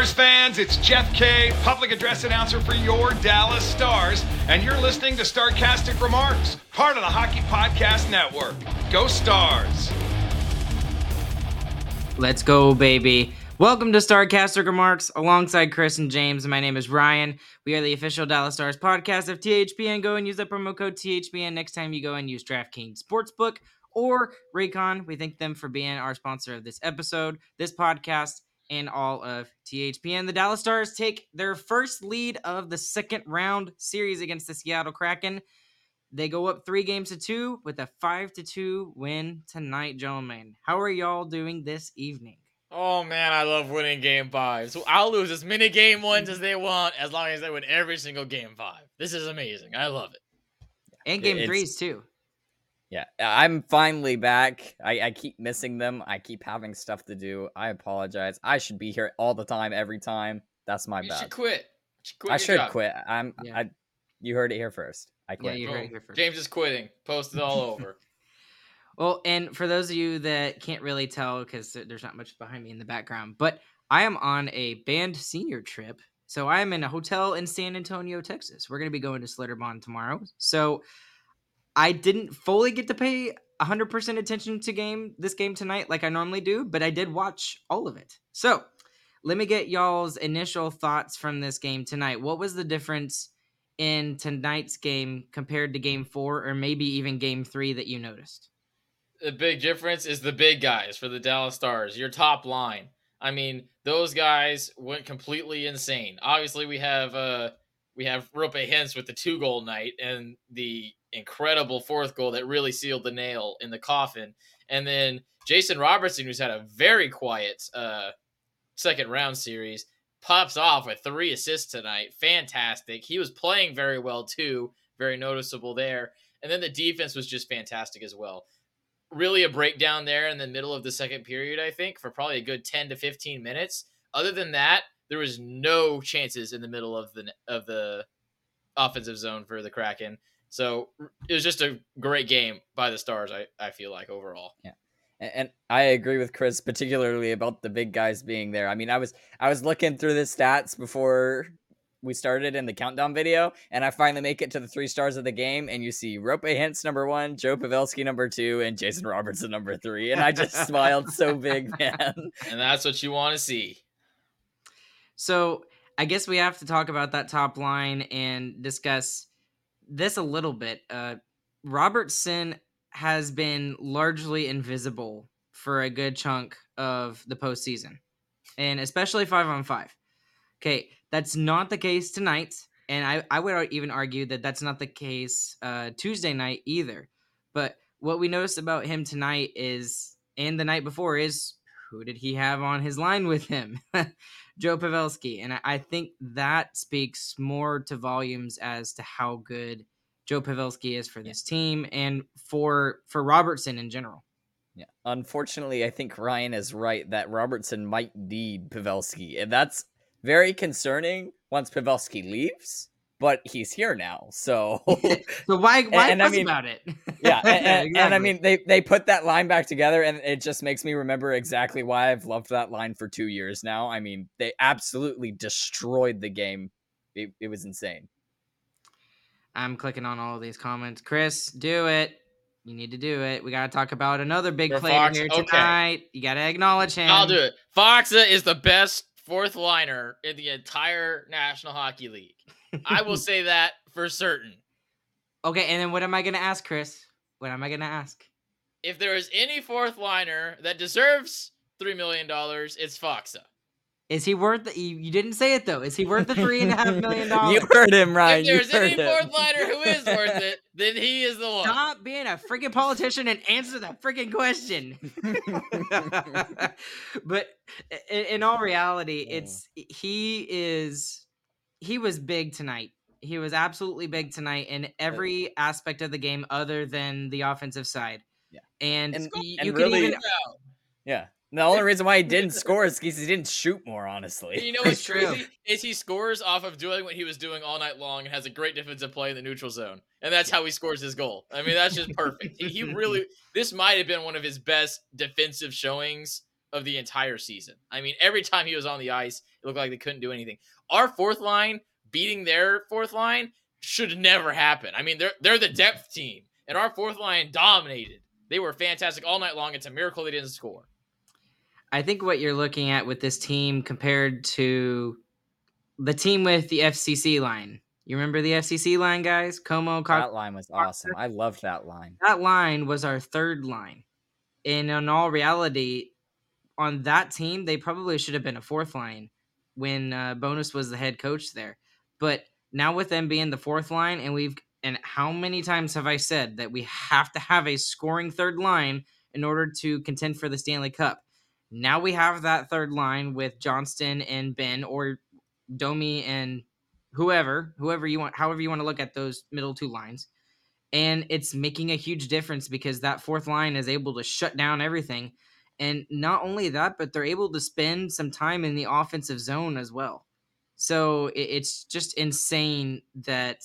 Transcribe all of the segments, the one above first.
Stars fans, it's Jeff Kay, public address announcer for your Dallas Stars, and you're listening to Starcastic Remarks, part of the Hockey Podcast Network. Go Stars! Let's go, baby. Welcome to Starcastic Remarks alongside Chris and James. My name is Ryan. We are the official Dallas Stars podcast of THPN. Go and use the promo code THPN next time you go and use DraftKings Sportsbook or Raycon. We thank them for being our sponsor of this episode, this podcast, and all of THPN. The Dallas Stars take their first lead of the second round series against the Seattle Kraken. They go up three games to two with a five to two win tonight, gentlemen. How are y'all doing this evening? Oh man, I love winning game five. So I'll lose as many game ones as they want as long as they win every single game five. This is amazing. I love it. And game It's- threes too. Yeah, I'm finally back. I, I keep missing them. I keep having stuff to do. I apologize. I should be here all the time, every time. That's my you bad. should quit. You should quit I should job. quit. I'm. Yeah. I. You heard it here first. I Yeah, quit. you heard it here first. James is quitting. Post it all over. Well, and for those of you that can't really tell because there's not much behind me in the background, but I am on a band senior trip. So I am in a hotel in San Antonio, Texas. We're going to be going to Schlitterbahn tomorrow. So I didn't fully get to pay 100% attention to game this game tonight like I normally do, but I did watch all of it. So let me get y'all's initial thoughts from this game tonight. What was the difference in tonight's game compared to game four or maybe even game three that you noticed? the big difference is the big guys for the Dallas Stars. Your top line. I mean, those guys went completely insane. Obviously, we have uh we have Roope Hintz with the two goal night and the incredible fourth goal that really sealed the nail in the coffin. And then Jason Robertson, who's had a very quiet uh second round series, pops off with three assists tonight. Fantastic. He was playing very well too. Very noticeable there. And then the defense was just fantastic as well really a breakdown there in the middle of the second period, I think, for probably a good 10 to 15 minutes. Other than that, there was no chances in the middle of the of the offensive zone for the Kraken. So it was just a great game by the Stars, I, I feel like overall. And, and I agree with Chris, particularly about the big guys being there. I mean, I was I was looking through the stats before we started in the countdown video, and I finally make it to the three stars of the game, and you see Roope Hintz number one, Joe Pavelski number two, and Jason Robertson number three, and I just smiled so big, man. And that's what you want to see. So I guess we have to talk about that top line and discuss this a little bit. Uh, Robertson has been largely invisible for a good chunk of the postseason, and especially five on five. Okay, that's not the case tonight, and I, I would even argue that that's not the case uh, Tuesday night either. But what we noticed about him tonight is, and the night before, is who did he have on his line with him? Joe Pavelski. And I, I think that speaks more to volumes as to how good Joe Pavelski is for this team and for for Robertson in general. Yeah. Unfortunately, I think Ryan is right that Robertson might need Pavelski, and that's very concerning once Pavelski leaves. But he's here now, so so why why and I mean- about it? yeah, and, and- and I mean they they put that line back together, and it just makes me remember exactly why I've loved that line for two years now. I mean, they absolutely destroyed the game. It, it was insane. I'm clicking on all of these comments. Chris, do it. You need to do it. We got to talk about another big For player Fox, here okay. tonight. You got to acknowledge him. I'll do it. Faksa is the best fourth liner in the entire National Hockey League. I will say that for certain. Okay, and then what am I going to ask, Chris? What am I going to ask? If there is any fourth liner that deserves $3 million, it's Faksa. Is he worth? The, you, you didn't say it though. Is he worth the three and a half million dollars? You heard him, Ryan. if You there's heard any him. fourth liner who is worth it, then he is the one. Stop being a freaking politician and answer the freaking question. but in, in all reality, Oh. it's he is he was big tonight. He was absolutely big tonight in every aspect of the game, other than the offensive side. Yeah. and, And- y- and you can really- even Yeah. The only reason why he didn't score is because he didn't shoot more, honestly. You know what's It's true. crazy is he scores off of doing what he was doing all night long and has a great defensive play in the neutral zone, and that's how he scores his goal. I mean, that's just perfect. he, he really this might have been one of his best defensive showings of the entire season. I mean, every time he was on the ice, it looked like they couldn't do anything. Our fourth line beating their fourth line should never happen. I mean, they're they're the depth team, and our fourth line dominated. They were fantastic all night long. It's a miracle they didn't score. I think what you're looking at with this team compared to the team with the FCC line. You remember the FCC line, guys? Comeau, Cox- That line was awesome. I loved that line. that line was our third line. And in all reality, on that team, they probably should have been a fourth line when uh, Bowness was the head coach there. But now with them being the fourth line, and we've and how many times have I said that we have to have a scoring third line in order to contend for the Stanley Cup? Now we have that third line with Johnston and Benn, or Domi and whoever, whoever you want, however you want to look at those middle two lines and it's making a huge difference because that fourth line is able to shut down everything and not only that but they're able to spend some time in the offensive zone as well so it's just insane that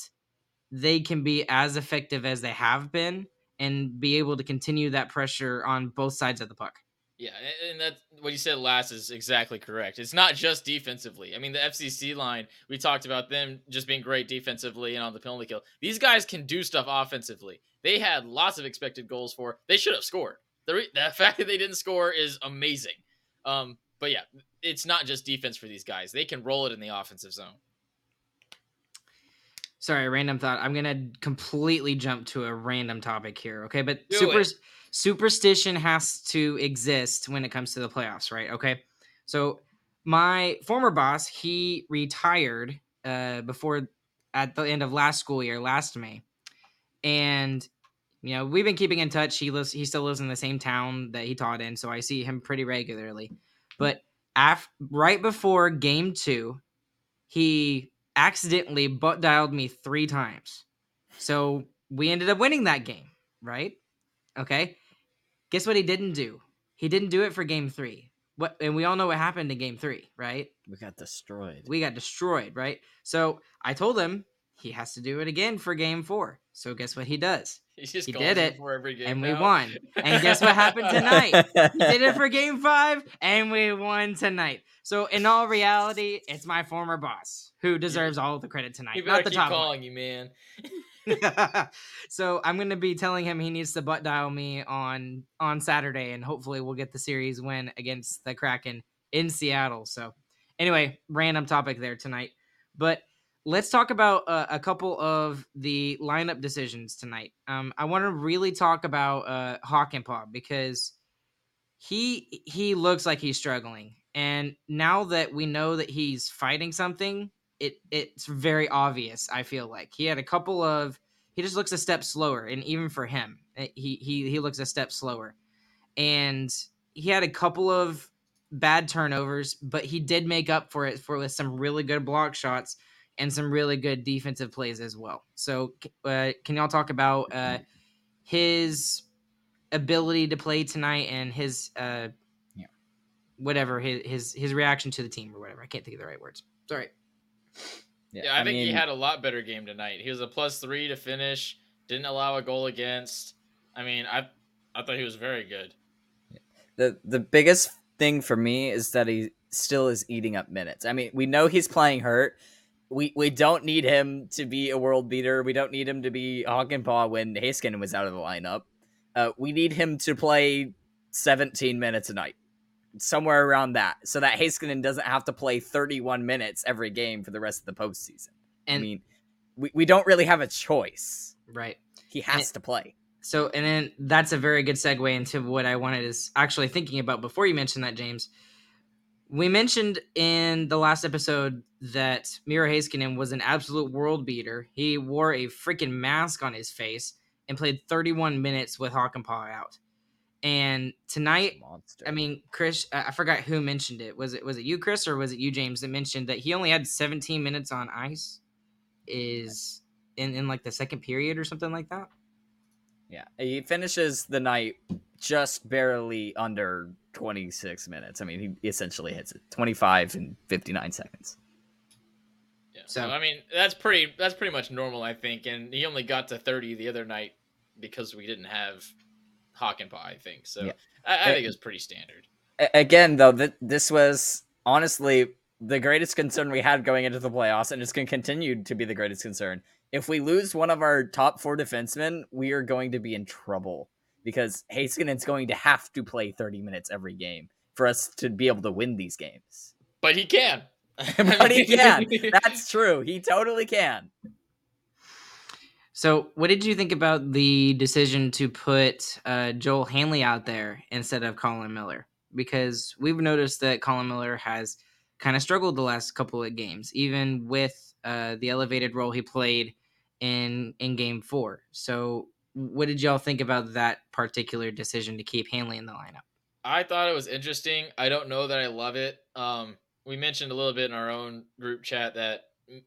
they can be as effective as they have been and be able to continue that pressure on both sides of the puck Yeah, and that what you said last is exactly correct. It's not just defensively. I mean, the FCC line, we talked about them just being great defensively and on the penalty kill. These guys can do stuff offensively. They had lots of expected goals for. They should have scored. The, re- the fact that they didn't score is amazing. Um, but yeah, it's not just defense for these guys. They can roll it in the offensive zone. sorry random thought i'm gonna completely jump to a random topic here okay but super superstition has to exist when it comes to the playoffs right okay so my former boss he retired uh before at the end of last school year last may and you know we've been keeping in touch he lives he still lives in the same town that he taught in so i see him pretty regularly but af- right before game two he accidentally butt dialed me three times. So we ended up winning that game, right? Okay. Guess what he didn't do? He didn't do it for game three. What and we all know what happened in game three, right? We got destroyed. We got destroyed, right? So I told him he has to do it again for game four. So guess what he does? He did it, for every game and we won. And guess what happened tonight? He did it for game five, and we won tonight. So in all reality, it's my former boss who deserves all the credit tonight, not the keep top. calling you, man. one. so I'm gonna be telling him he needs to butt dial me on on Saturday, and hopefully we'll get the series win against the Kraken in Seattle. So anyway, random topic there tonight, but let's talk about uh, a couple of the lineup decisions tonight. Um, I want to really talk about uh, Hakanpää because he he looks like he's struggling, and now that we know that he's fighting something, it it's very obvious. I feel like he had a couple of he just looks a step slower, and even for him, eh, he he he looks a step slower, and he had a couple of bad turnovers, but he did make up for it for with some really good block shots and some really good defensive plays as well. So, uh, can y'all talk about uh, his ability to play tonight and his uh Yeah. whatever his his his reaction to the team or whatever. I can't think of the right words. Sorry. Yeah, I, think he had a lot better game tonight. He was a plus three to finish. Didn't allow a goal against. I mean, I I thought he was very good. the the biggest thing for me is that he still is eating up minutes. I mean, we know he's playing hurt. We we don't need him to be a world beater. We don't need him to be Hakanpää when Haskin was out of the lineup. Uh, we need him to play 17 minutes a night, somewhere around that, so that Heiskanen doesn't have to play 31 minutes every game for the rest of the postseason. And I mean, we, we don't really have a choice. right. He has to play. So, and then that's a very good segue into what I wanted is actually thinking about before you mentioned that, James. We mentioned in the last episode that Miro Heiskanen was an absolute world beater. He wore a freaking mask on his face and played 31 minutes with Hakanpää out. And tonight, Monster. I mean, Chris, I I forgot who mentioned it. Was it was it you, Chris, or was it you, James, that mentioned that he only had 17 minutes on ice? Is in in like the second period or something like that? Yeah, he finishes the night just barely under 26 minutes. I mean, he essentially hits it 25 and 59 seconds. Yeah. So- So I mean, that's pretty that's pretty much normal, I think. And he only got to thirty the other night because we didn't have Hakanpää, I think. So Yeah. I, I think it was pretty standard. Again, though, th- this was honestly the greatest concern we had going into the playoffs, and it's going to continue to be the greatest concern. If we lose one of our top four defensemen, we are going to be in trouble because Heiskanen's going to have to play 30 minutes every game for us to be able to win these games. But he can. but he can. That's true. He totally can. So, what did you think about the decision to put uh, Joel Hanley out there instead of Colin Miller? Because we've noticed that Colin Miller has kind of struggled the last couple of games, even with uh, the elevated role he played in in Game Four. So, what did y'all think about that particular decision to keep Hanley in the lineup? I thought it was interesting. I don't know that I love it. Um, we mentioned a little bit in our own group chat that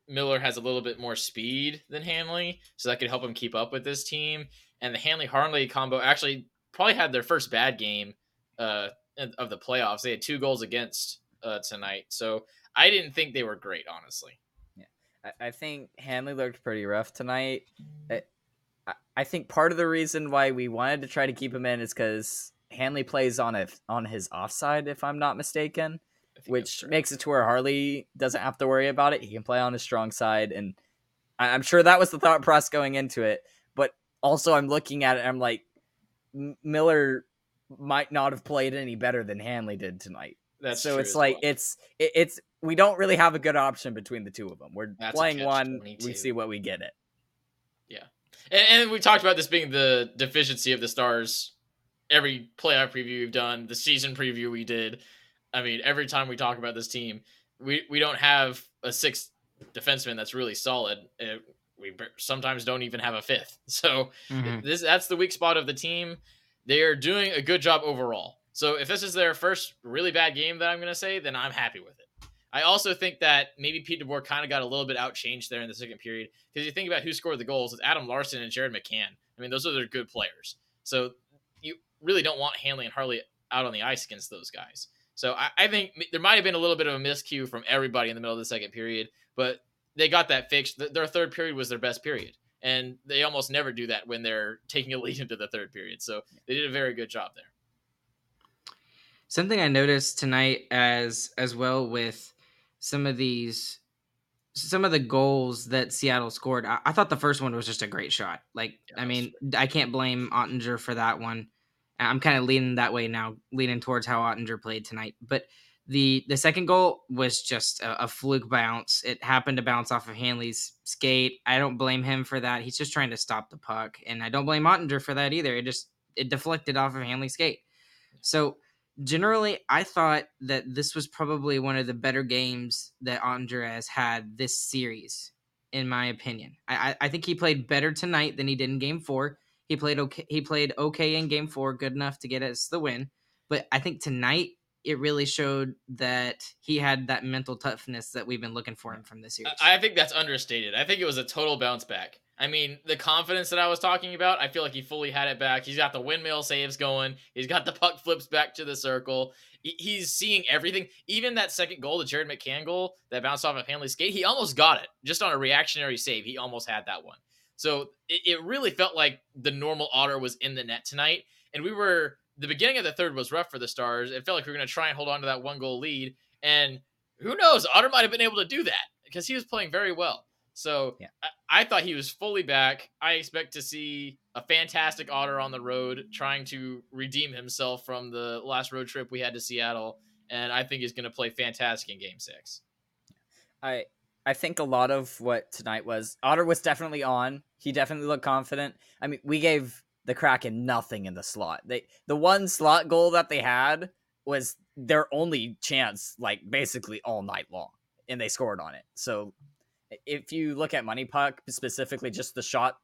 Miller has a little bit more speed than Hanley, so that could help him keep up with this team. And the Hanley Harley combo actually probably had their first bad game uh, of the playoffs. They had two goals against uh, tonight, so I didn't think they were great, honestly. I- I think Hanley looked pretty rough tonight. I- I- think part of the reason why we wanted to try to keep him in is because Hanley plays on a on his offside, if I'm not mistaken, I think that's which makes it to where Harley doesn't have to worry about it. He can play on his strong side, and I- I'm sure that was the thought process going into it. But also, I'm looking at it, and I'm like, M- Miller might not have played any better than Hanley did tonight that's so it's like well. it's it, it's we don't really have a good option between the two of them. We're That's playing one, catch-22. we see what we get it. And, and we talked about this being the deficiency of the Stars. Every playoff preview we've done, the season preview we did. I mean, every time we talk about this team, we, we don't have a sixth defenseman that's really solid. Uh, we sometimes don't even have a fifth. So this that's the weak spot of the team. They are doing a good job overall. So if this is their first really bad game that I'm going to say, then I'm happy with it. I also think that maybe Pete DeBoer kind of got a little bit outchanged there in the second period because you think about who scored the goals, it's Adam Larsson and Jared McCann. I mean, those are their good players. So you really don't want Hanley and Harley out on the ice against those guys. So I, I think there might have been a little bit of a miscue from everybody in the middle of the second period, but they got that fixed. Their third period was their best period. And they almost never do that when they're taking a lead into the third period. So they did a very good job there. Something I noticed tonight as as well with some of these some of the goals that Seattle scored. I, I thought the first one was just a great shot. Like Yeah, I mean, I can't blame Oettinger for that one. I'm kind of leaning that way now, leaning towards how Oettinger played tonight. But the the second goal was just a, a fluke bounce. It happened to bounce off of Hanley's skate. I don't blame him for that. He's just trying to stop the puck, and I don't blame Oettinger for that either. It just it deflected off of Hanley's skate. So generally, I thought that this was probably one of the better games that has had this series, in my opinion. I, I think he played better tonight than he did in Game Four. He played okay. He played okay in Game Four, good enough to get us the win. But I think tonight it really showed that he had that mental toughness that we've been looking for him from this year. I think that's understated. I think it was a total bounce back. I mean, the confidence that I was talking about, I feel like he fully had it back. He's got the windmill saves going. He's got the puck flips back to the circle. He's seeing everything. Even that second goal, the Jared McCann goal that bounced off of Hanley's skate, he almost got it just on a reactionary save. He almost had that one. So it really felt like the normal Otter was in the net tonight. And we were, the beginning of the third was rough for the Stars. It felt like we were going to try and hold on to that one goal lead. And who knows? Otter might have been able to do that because he was playing very well. So Yeah. I, I thought he was fully back. I expect to see a fantastic Otter on the road trying to redeem himself from the last road trip we had to Seattle. And I think he's going to play fantastic in game six. I I think a lot of what tonight was Otter was definitely on. He definitely looked confident. I mean, we gave the Kraken nothing in the slot. They the one slot goal that they had was their only chance, like basically all night long, and they scored on it. So if you look at MoneyPuck specifically, just the shot,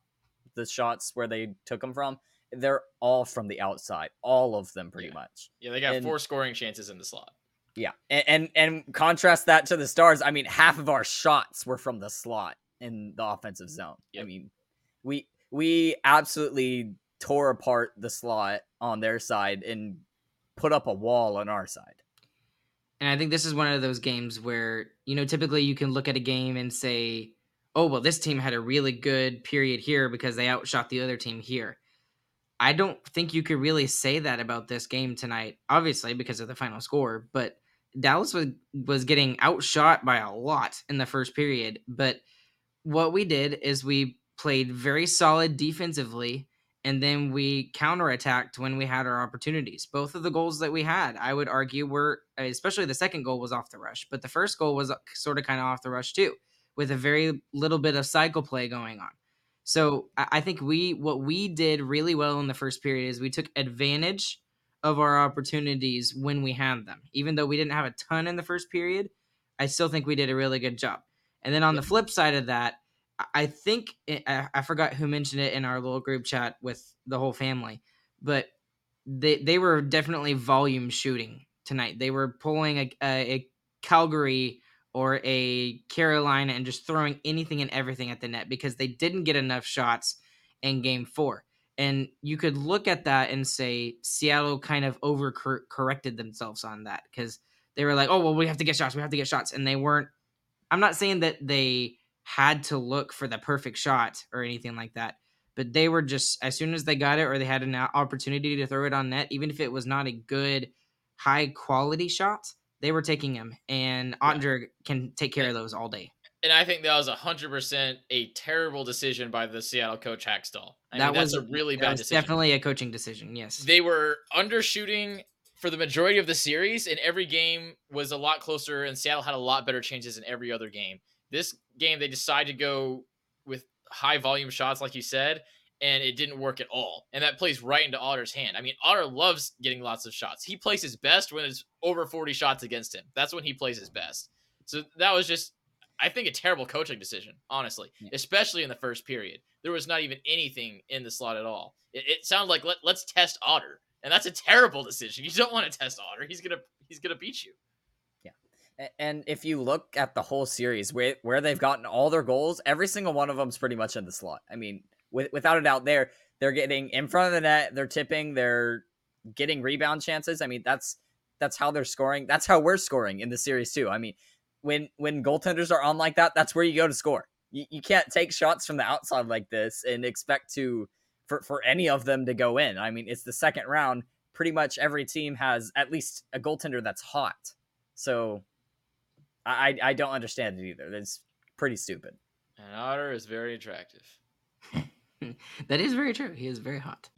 the shots where they took them from, they're all from the outside, all of them pretty Yeah. much. Yeah, they got And- four scoring chances in the slot. Yeah, and, and and contrast that to the Stars. I mean, half of our shots were from the slot in the offensive zone. I mean, we we absolutely tore apart the slot on their side and put up a wall on our side. And I think this is one of those games where, you know, typically you can look at a game and say, oh, well, this team had a really good period here because they outshot the other team here. I don't think you could really say that about this game tonight, obviously, because of the final score, but Dallas was, was getting outshot by a lot in the first period. But what we did is we played very solid defensively and then we counterattacked when we had our opportunities. Both of the goals that we had, I would argue, were especially the second goal was off the rush, but the first goal was uh, sort of kind of off the rush too, with a very little bit of cycle play going on. So I I think we what we did really well in the first period is we took advantage of our opportunities when we had them. Even though we didn't have a ton in the first period, I still think we did a really good job. And then on the flip side of that, I- think it, I, I forgot who mentioned it in our little group chat with the whole family, but they they were definitely volume shooting tonight. They were pulling a, a, a Calgary or a Carolina and just throwing anything and everything at the net because they didn't get enough shots in game four. And you could look at that and say Seattle kind of over corrected themselves on that because they were like, oh, well, we have to get shots. We have to get shots. And they weren't, I'm not saying that they had to look for the perfect shot or anything like that, but they were just, as soon as they got it or they had an opportunity to throw it on net, even if it was not a good, high quality shot, they were taking them. And Oettinger can take care of those all day. And I think that was hundred percent a terrible decision by the Seattle coach Hakstol. I that mean, was that's a really bad decision. Definitely a coaching decision. Yes. They were undershooting for the majority of the series, and every game was a lot closer, and Seattle had a lot better chances in every other game. This game, they decided to go with high volume shots, like you said, and it didn't work at all. And that plays right into Otter's hand. I mean, Otter loves getting lots of shots. He plays his best when it's over 40 shots against him. That's when he plays his best. So that was just, I think, a terrible coaching decision, honestly, Yeah. especially in the first period. There was not even anything in the slot at all. It, it sounded like let, let's test Otter, and that's a terrible decision. You don't want to test Otter. He's gonna he's gonna beat you. And if you look at the whole series, where where they've gotten all their goals, every single one of them's pretty much in the slot. I mean, with, without a doubt, they're they're getting in front of the net, they're tipping, they're getting rebound chances. I mean, that's that's how they're scoring. That's how we're scoring in the series too. I mean, when when goaltenders are on like that, that's where you go to score. You, you can't take shots from the outside like this and expect to for for any of them to go in. I mean, it's the second round. Pretty much every team has at least a goaltender that's hot. So I I I don't understand it either. That's pretty stupid. And Otter is very attractive. that is very true. He is very hot.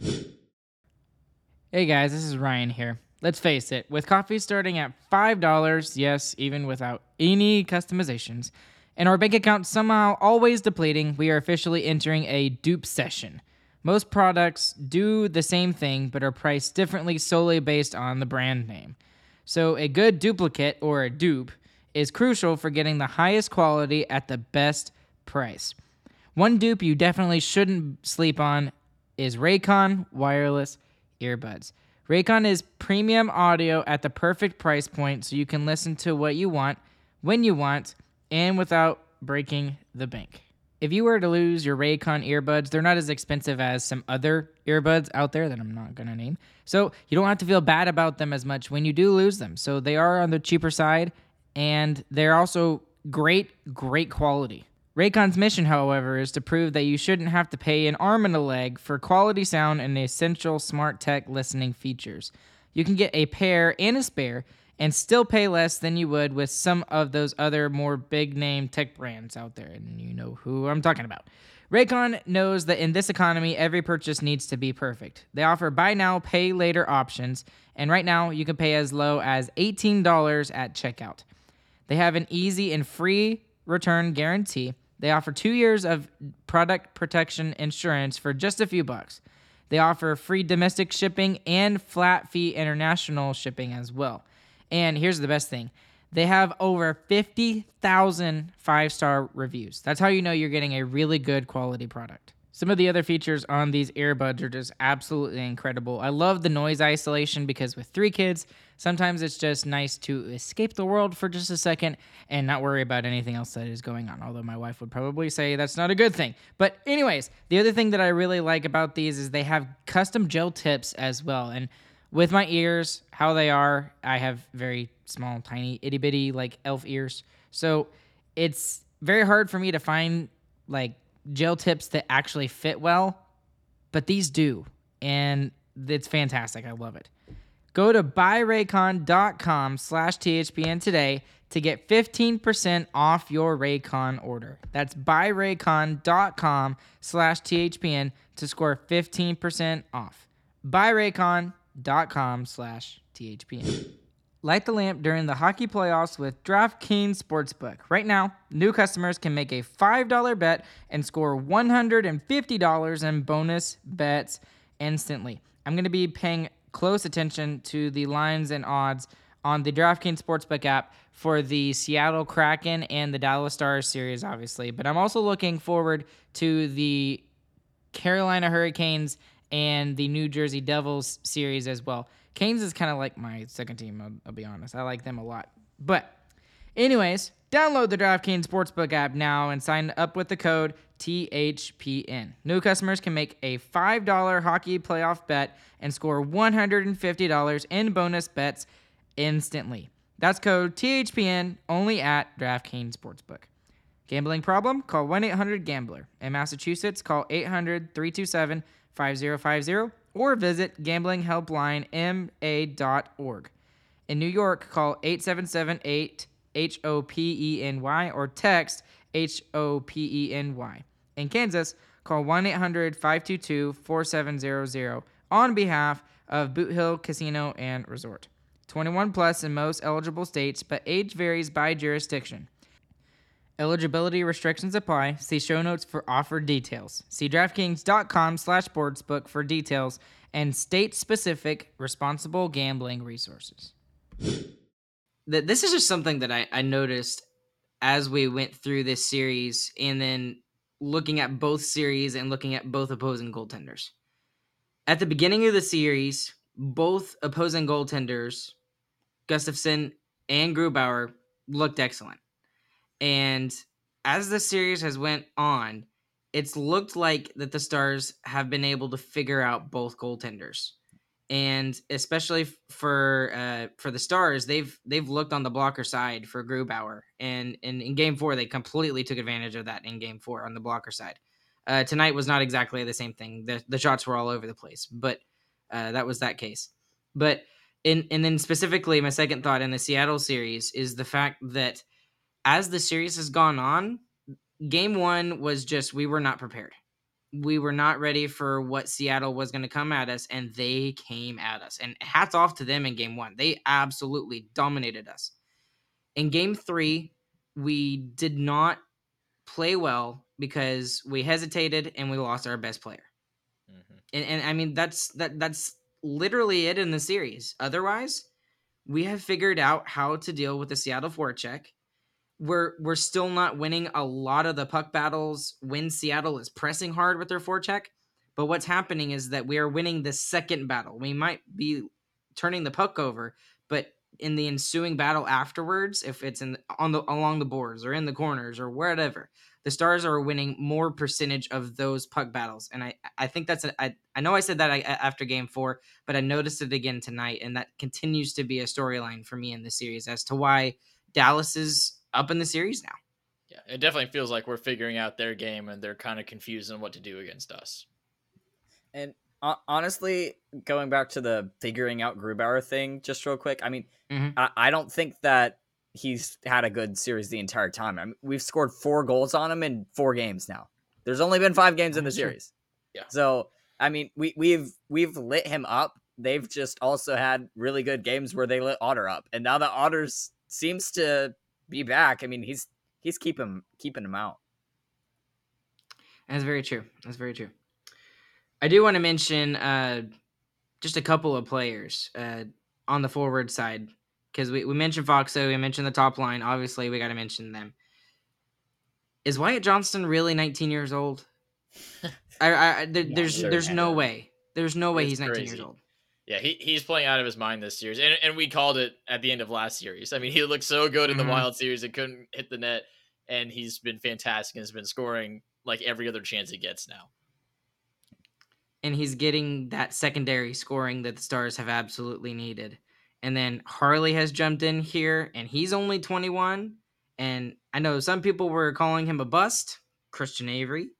Hey guys, this is Ryan here. Let's face it, with coffee starting at $5, yes, even without any customizations, and our bank account somehow always depleting, we are officially entering a dupe session. Most products do the same thing but are priced differently solely based on the brand name. So, a good duplicate or a dupe is crucial for getting the highest quality at the best price. One dupe you definitely shouldn't sleep on is Raycon wireless earbuds. Raycon is premium audio at the perfect price point so you can listen to what you want, when you want, and without breaking the bank. If you were to lose your Raycon earbuds, they're not as expensive as some other earbuds out there that I'm not going to name. So you don't have to feel bad about them as much when you do lose them. So they are on the cheaper side and they're also great, great quality. Raycon's mission, however, is to prove that you shouldn't have to pay an arm and a leg for quality sound and essential smart tech listening features. You can get a pair and a spare and still pay less than you would with some of those other more big name tech brands out there. And you know who I'm talking about. Raycon knows that in this economy, every purchase needs to be perfect. They offer buy now, pay later options, and right now you can pay as low as $18 at checkout. They have an easy and free return guarantee. They offer two years of product protection insurance for just a few bucks. They offer free domestic shipping and flat fee international shipping as well. And here's the best thing they have over 50,000 five star reviews. That's how you know you're getting a really good quality product. Some of the other features on these earbuds are just absolutely incredible. I love the noise isolation because with three kids, sometimes it's just nice to escape the world for just a second and not worry about anything else that is going on. Although my wife would probably say that's not a good thing. But, anyways, the other thing that I really like about these is they have custom gel tips as well. And with my ears, how they are, I have very small, tiny, itty bitty, like elf ears. So it's very hard for me to find like gel tips that actually fit well, but these do. And it's fantastic. I love it. Go to buyraycon.com slash THPN today to get 15% off your Raycon order. That's buyraycon.com slash THPN to score 15% off. Buyraycon.com slash THPN. Light the lamp during the hockey playoffs with DraftKings Sportsbook. Right now, new customers can make a $5 bet and score $150 in bonus bets instantly. I'm going to be paying close attention to the lines and odds on the DraftKings Sportsbook app for the Seattle Kraken and the Dallas Stars series, obviously. But I'm also looking forward to the Carolina Hurricanes and the New Jersey Devils series as well. Canes is kind of like my second team, I'll, I'll, be honest. I like them a lot. But, anyways, download the DraftKings Sportsbook app now and sign up with the code THPN. New customers can make a $5 hockey playoff bet and score $150 in bonus bets instantly. That's code THPN only at DraftKings Sportsbook. Gambling problem? Call 1 800 Gambler. In Massachusetts, call 800 327 5050 or visit gamblinghelplinema.org. In New York, call 877 H O P E N Y or text H O P E N Y. In Kansas, call 1 800 522 4700 on behalf of Boot Hill Casino and Resort. 21 plus in most eligible states, but age varies by jurisdiction. Eligibility restrictions apply. See show notes for offer details. See DraftKings.com slash sportsbook for details and state-specific responsible gambling resources. This is just something that I, I noticed as we went through this series and then looking at both series and looking at both opposing goaltenders. At the beginning of the series, both opposing goaltenders, Gustavsson and Grubauer, looked excellent and as the series has went on, it's looked like that the Stars have been able to figure out both goaltenders. And especially for uh, for the Stars, they've they've looked on the blocker side for Grubauer, and, and in Game Four they completely took advantage of that in Game Four on the blocker side. Uh, tonight was not exactly the same thing. The the shots were all over the place, but uh, that was that case. But in and then specifically, my second thought in the Seattle series is the fact that as the series has gone on, game one was just we were not prepared. We were not ready for what Seattle was going to come at us, and they came at us. And hats off to them in game one. They absolutely dominated us. In game three, we did not play well because we hesitated and we lost our best player. Mm-hmm. And, and I mean that's that that's literally it in the series. Otherwise, we have figured out how to deal with the Seattle forecheck we're we're still not winning a lot of the puck battles when Seattle is pressing hard with their forecheck. But what's happening is that we are winning the second battle. We might be turning the puck over, but in the ensuing battle afterwards, if it's in on the along the boards or in the corners or wherever, the Stars are winning more percentage of those puck battles, and I I think that's a, I I know I said that after Game Four, but I noticed it again tonight, and that continues to be a storyline for me in the series as to why Dallas is up in the series now. Yeah, it definitely feels like we're figuring out their game, and they're kind of confused on what to do against us. And honestly, going back to the figuring out Grubauer thing, just real quick. I mean, mm-hmm. I, I, don't think that he's had a good series the entire time. I mean, we've scored four goals on him in four games now. There's only been five games in the series. Yeah. So I mean, we we've we've lit him up. They've just also had really good games where they lit Otter up, and now the Otter's seems to be back. I mean, he's he's keeping keeping him out. That's very true. That's very true. I do want to mention uh, just a couple of players uh, on the forward side because we, we mentioned Faksa, we mentioned the top line. Obviously, we got to mention them. Is Wyatt Johnston really 19 years old? I, I there, there's sure there's no way. There's no way it's he's 19 crazy. years old. Yeah, he, he's playing out of his mind this series, and and we called it at the end of last series. I mean, he looked so good in the mm-hmm. Wild series, and couldn't hit the net, and he's been fantastic and has been scoring like every other chance he gets now and he's getting that secondary scoring that the Stars have absolutely needed. And then Harley has jumped in here, and he's only 21. And I know some people were calling him a bust, Christian Avery.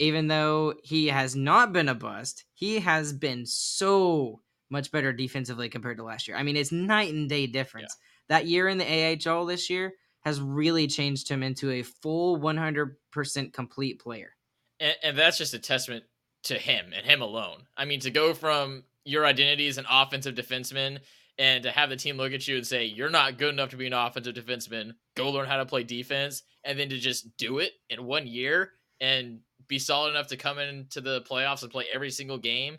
Even though he has not been a bust, he has been so much better defensively compared to last year. I mean, it's night and day difference. Yeah. That year in the AHL this year has really changed him into a full 100% complete player. And, and that's just a testament to him and him alone. I mean, to go from your identity as an offensive defenseman and to have the team look at you and say, you're not good enough to be an offensive defenseman, go learn how to play defense, and then to just do it in one year and be solid enough to come into the playoffs and play every single game.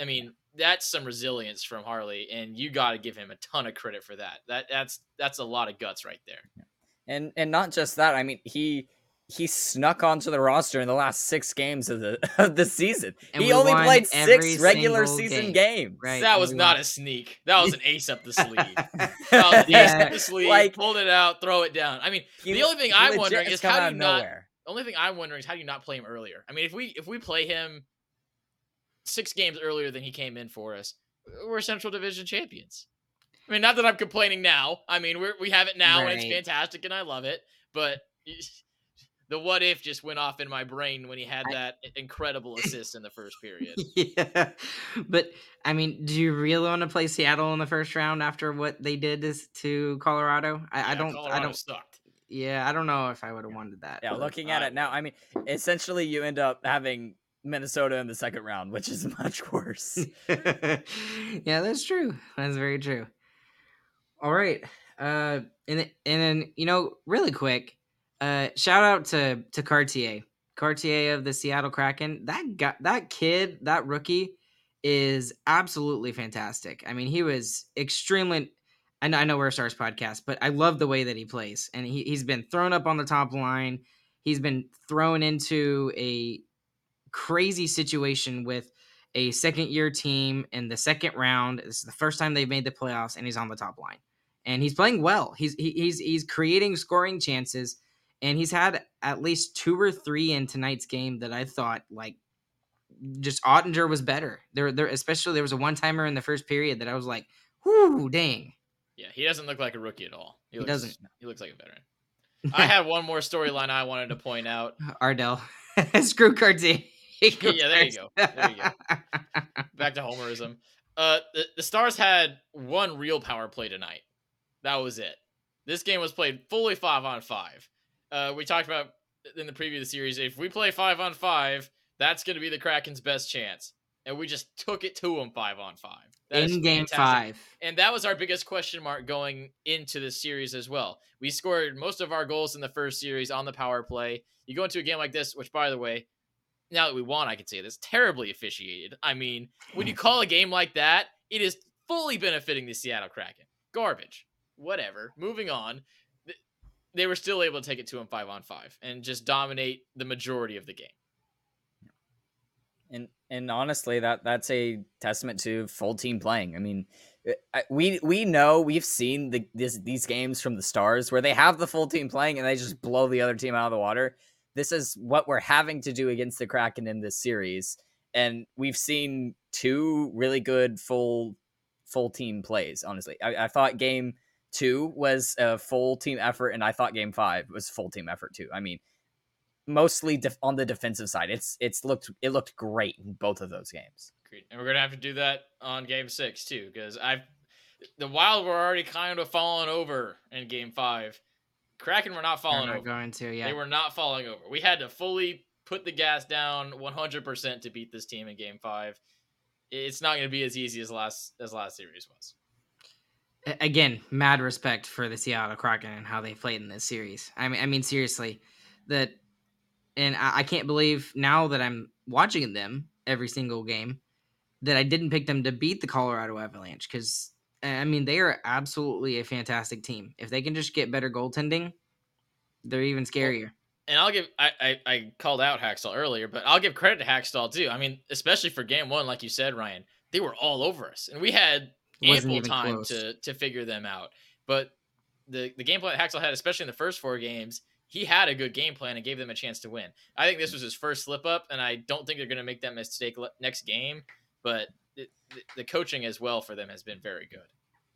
I mean, that's some resilience from Harley, and you got to give him a ton of credit for that. That that's that's a lot of guts right there. And and not just that. I mean, he he snuck onto the roster in the last six games of the of the season. And he only played six regular season game. games. Right. That was not won. a sneak. That was an ace up the sleeve. that was yeah. ace up the sleeve. Like, pulled it out, throw it down. I mean, he, the only thing I'm wondering is how do you not. Nowhere. The only thing I'm wondering is how do you not play him earlier? I mean, if we if we play him six games earlier than he came in for us, we're Central Division champions. I mean, not that I'm complaining now. I mean, we we have it now right. and it's fantastic and I love it. But the what if just went off in my brain when he had that I, incredible assist in the first period. Yeah. But I mean, do you really want to play Seattle in the first round after what they did to, to Colorado? I, yeah, I don't Colorado I don't sucked. Yeah, I don't know if I would have wanted that. Yeah, looking at it now, I mean, essentially you end up having Minnesota in the second round, which is much worse. yeah, that's true. That's very true. All right. Uh and and then, you know, really quick, uh, shout out to to Cartier, Cartier of the Seattle Kraken. That got that kid, that rookie, is absolutely fantastic. I mean, he was extremely. I know, I know we're a Stars podcast, but I love the way that he plays, and he, he's been thrown up on the top line. He's been thrown into a crazy situation with a second year team in the second round. This is the first time they've made the playoffs, and he's on the top line, and he's playing well. He's he, he's he's creating scoring chances and he's had at least two or three in tonight's game that I thought like just Oettinger was better. There, there, especially there was a one timer in the first period that I was like, "Whoo, dang!" Yeah, he doesn't look like a rookie at all. He, he looks, doesn't. He looks like a veteran. I had one more storyline I wanted to point out. Ardell, screw Cartier. yeah, there you go. There you go. Back to homerism. Uh, the, the Stars had one real power play tonight. That was it. This game was played fully five on five uh, we talked about in the previous series. If we play five on five, that's going to be the Kraken's best chance. And we just took it to them five on five. That in game five. And that was our biggest question mark going into the series as well. We scored most of our goals in the first series on the power play. You go into a game like this, which, by the way, now that we won, I can say this terribly officiated. I mean, when you call a game like that, it is fully benefiting the Seattle Kraken. Garbage. Whatever. Moving on they were still able to take it to him five on five and just dominate the majority of the game. And and honestly, that that's a testament to full team playing. I mean, uh, we we know we've seen the this, these games from the stars where they have the full team playing and they just blow the other team out of the water. This is what we're having to do against the Kraken in this series, and we've seen two really good full full team plays. Honestly, I, I thought game two was a full team effort, and I thought game five was full team effort too. I mean, mostly def- on the defensive side. It's it's looked it looked great in both of those games. Agreed. And we're gonna have to do that on game six too, because I've the Wild were already kind of falling over in game five. Kraken were not falling not over. going to, yeah. They were not falling over. We had to fully put the gas down 100% to beat this team in game five. It's not going to be as easy as last as last series was. Again, mad respect for the Seattle Kraken and how they played in this series. I mean, I mean seriously, that, and I, I can't believe now that I'm watching them every single game that I didn't pick them to beat the Colorado Avalanche because I mean they are absolutely a fantastic team. If they can just get better goaltending, they're even scarier. And I'll give I, I I called out Hakstol earlier, but I'll give credit to Hakstol too. I mean, especially for game one, like you said, Ryan, they were all over us, and we had ample time close. to to figure them out. But the the game plan that Hakstol had, especially in the first four games, he had a good game plan and gave them a chance to win. I think this was his first slip up, and I don't think they're going to make that mistake next game. But the, the coaching as well for them has been very good.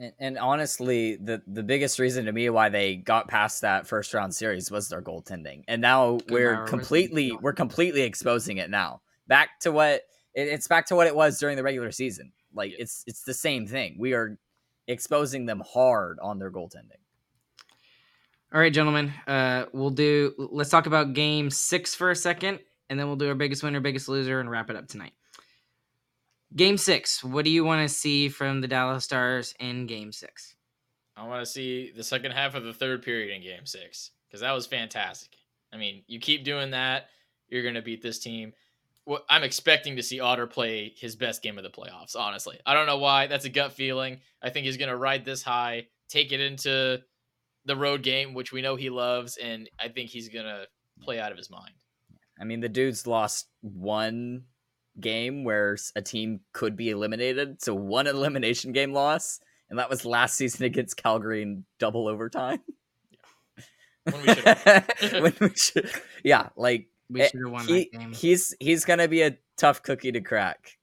And, and honestly, the the biggest reason to me why they got past that first round series was their goaltending, and now we're completely we're completely exposing it now. Back to what it, it's back to what it was during the regular season. Like Yeah. it's it's the same thing. We are exposing them hard on their goaltending. All right, gentlemen. Uh, we'll do. Let's talk about Game Six for a second, and then we'll do our biggest winner, biggest loser, and wrap it up tonight. Game Six. What do you want to see from the Dallas Stars in Game Six? I want to see the second half of the third period in game six because that was fantastic. I mean, you keep doing that, you're going to beat this team. What I'm expecting to see Otter play his best game of the playoffs, honestly. I don't know why. That's a gut feeling. I think he's going to ride this high, take it into the road game, which we know he loves, and I think he's going to play out of his mind. I mean, the dude's lost one game where a team could be eliminated, so one elimination game loss, and that was last season against Calgary in double overtime. When we When we should- yeah, like We eh, should have won he, that game. he's he's gonna be a tough cookie to crack.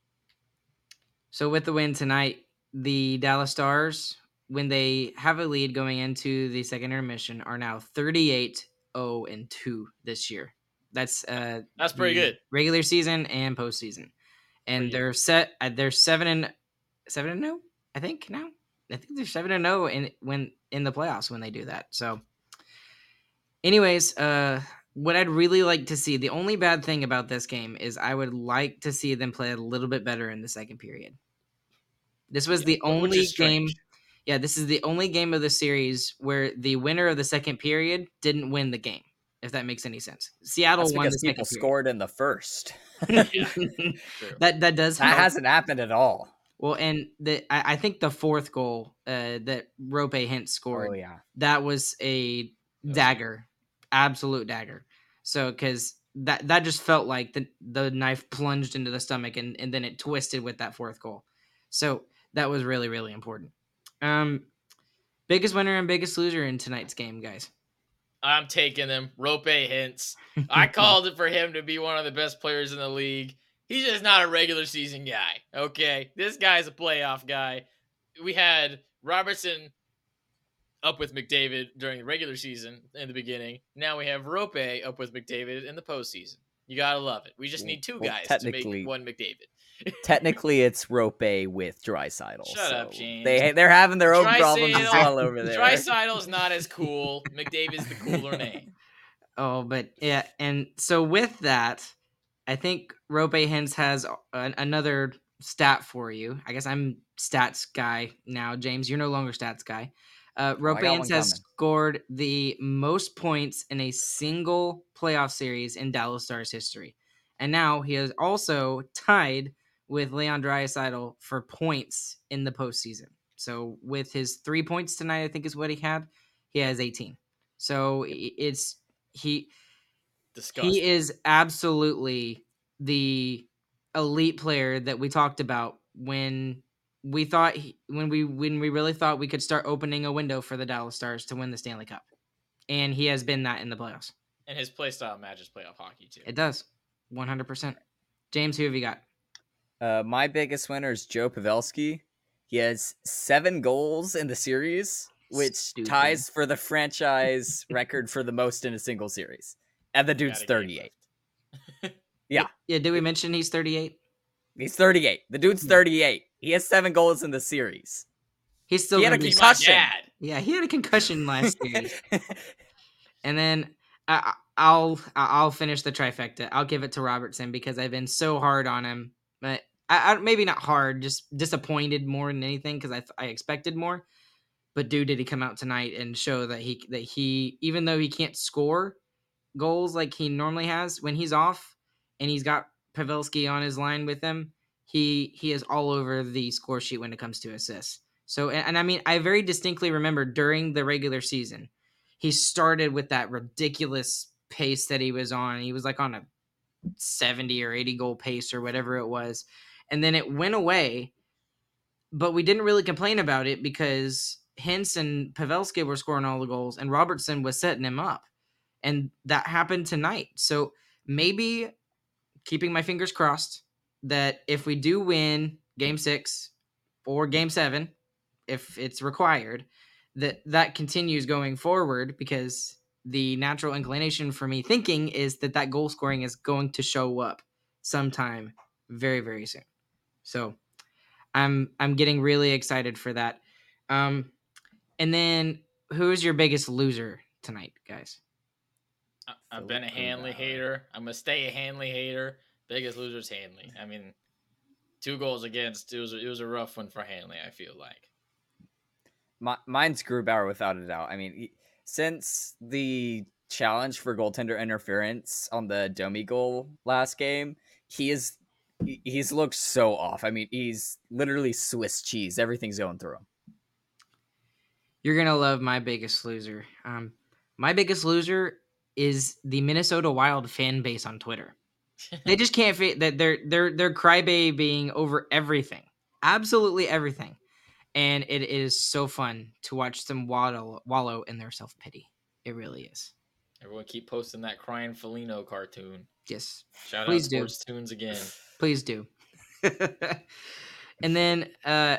So with the win tonight, the Dallas Stars, when they have a lead going into the second intermission, are now 38 0 and 2 this year. That's uh That's pretty good. Regular season and postseason. And Pretty they're set uh, they're 7 and 7 and 0, I think now. I think they're 7 and 0 in when in the playoffs when they do that. So anyways, uh what I'd really like to see, the only bad thing about this game is I would like to see them play a little bit better in the second period. This was Yeah, the only game. Yeah, this is the only game of the series where the winner of the second period didn't win the game. If that makes any sense, Seattle That's won because people period. scored in the first. That that does That help. hasn't happened at all. well, and the I, I think the fourth goal uh, that Roope Hintz scored Oh yeah. that was a dagger, absolute dagger. So because that that just felt like the the knife plunged into the stomach and and then it twisted with that fourth goal. So that was really really important. Um, biggest winner and biggest loser in tonight's game, guys. I'm taking him. Roope Hintz. I called it for him to be one of the best players in the league. He's just not a regular season guy. Okay. This guy's a playoff guy. We had Robertson up with McDavid during the regular season in the beginning. Now we have Roope up with McDavid in the postseason. You gotta love it. We just need two Well, guys to make one McDavid. Technically, it's Roope with Draisaitl. Shut up, so James. They they're having their own problems as Draisaitl- well over there. Draisaitl's not as cool. McDavid's the cooler name. Oh, but yeah, and so with that, I think Roope Hintz has an, another stat for you. I guess I'm stats guy now, James. You're no longer stats guy. Uh, Roope Oh, got Hintz one has coming. scored the most points in a single playoff series in Dallas Stars history, and now he is also tied with Leon Draisaitl for points in the postseason. So with his three points tonight, I think is what he had. He has 18. So it's he Disgusting. he is absolutely the elite player that we talked about when we thought he, when we when we really thought we could start opening a window for the Dallas Stars to win the Stanley Cup. And he has been that in the playoffs. And his play style matches playoff hockey too. It does. 100%. James, who have you got? Uh, my biggest winner is Joe Pavelski. He has seven goals in the series, which Stupid. ties for the franchise record for the most in a single series. And the dude's Gotta give 38. Yeah, Yeah. did we mention he's 38? He's 38. The dude's 38. He has seven goals in the series. He's still He had a concussion. Yeah, he had a concussion last series. And then I, I'll I'll finish the trifecta. I'll give it to Robertson because I've been so hard on him, I, I maybe not hard, just disappointed more than anything because I I expected more. But dude, did he come out tonight and show that he that he even though he can't score goals like he normally has when he's off, and he's got Pavelski on his line with him, he he is all over the score sheet when it comes to assists. So and, and I mean I very distinctly remember during the regular season he started with that ridiculous pace that he was on. He was like on a 70 or 80 goal pace or whatever it was. And then it went away, but we didn't really complain about it because Hintz and Pavelski were scoring all the goals and Robertson was setting him up. And that happened tonight. So maybe keeping my fingers crossed that if we do win game six or game seven, if it's required, that that continues going forward because the natural inclination for me thinking is that that goal scoring is going to show up sometime very very soon so i'm i'm getting really excited for that um and then who's your biggest loser tonight guys I- I've been a Hanley Grubauer. hater. I'm gonna stay a Hanley hater. Biggest loser's Hanley. I mean, two goals against. It was a, it was a rough one for Hanley. I feel like. My, mine's Grubauer without a doubt. I mean, he, since the challenge for goaltender interference on the Domi goal last game, he is he's looked so off. I mean, he's literally Swiss cheese. Everything's going through him. you're gonna love my biggest loser um my biggest loser is the minnesota wild fan base on twitter they just can't fit that they're they're they're crybabying over everything absolutely everything and it is so fun to watch them wallow wallow in their self-pity it really is Everyone keep posting that crying Felino cartoon. yes Shout Please out do. Sports Tunes again. please do and then uh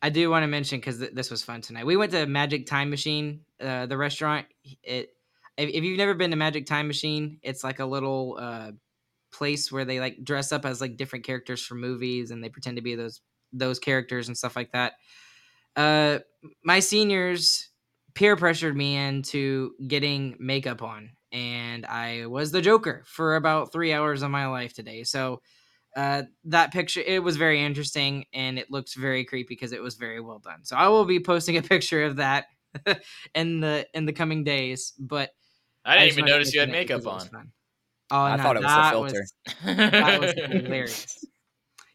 i do want to mention because th- this was fun tonight we went to magic time machine uh the restaurant it if, if you've never been to magic time machine it's like a little uh place where they like dress up as like different characters from movies and they pretend to be those those characters and stuff like that. Uh my seniors peer pressured me into getting makeup on and i was the joker for about three hours of my life today. So uh, that picture it was very interesting and it looks very creepy because it was very well done. So i will be posting a picture of that in the in the coming days but I didn't just even notice you had makeup because it was on. oh I no, thought it was a that filter. that was hilarious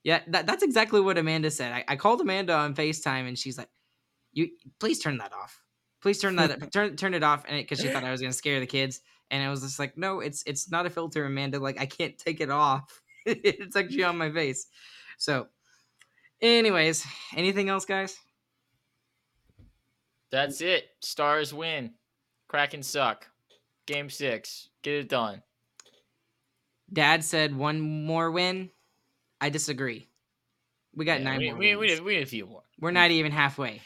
yeah that, that's exactly what amanda said I, I called amanda on facetime and she's like you please turn that off please turn that turn turn it off and because she thought i was gonna scare the kids and i was just like no it's it's not a filter amanda like i can't take it off it's actually on my face so anyways anything else guys That's it. Stars win. Kraken suck. Game six. Get it done. dad said one more win i disagree we got Yeah, nine we, more we, we, we need a few more. We're not even halfway.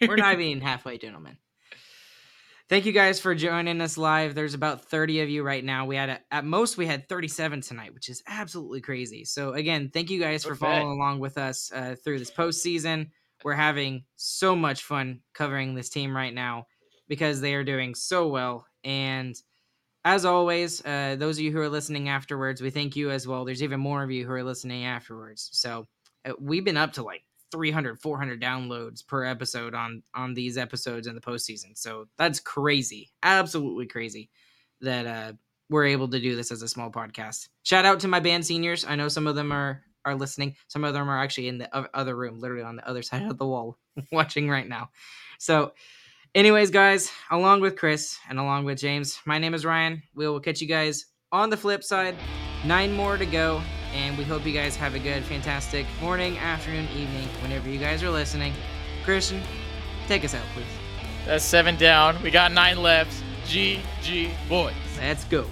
We're not even halfway, gentlemen. Thank you guys for joining us live. There's about 30 of you right now. We had a, at most we had 37 tonight, which is absolutely crazy. So again, thank you guys for We're following along with us uh, through this postseason. We're having so much fun covering this team right now because they are doing so well. And as always, uh, those of you who are listening afterwards, we thank you as well. There's even more of you who are listening afterwards. So uh, we've been up to like 300 400 downloads per episode on on these episodes in the postseason. So that's crazy absolutely crazy that uh we're able to do this as a small podcast. Shout out to my band seniors. I know some of them are are listening. Some of them are actually in the other room literally on the other side of the wall watching right now. So anyways guys along with chris and along with james my name is ryan we will catch you guys on the flip side Nine more to go, and we hope you guys have a good, fantastic morning, afternoon, evening, whenever you guys are listening. Christian, take us out, please. That's seven down. We got nine left. GG boys. Let's go.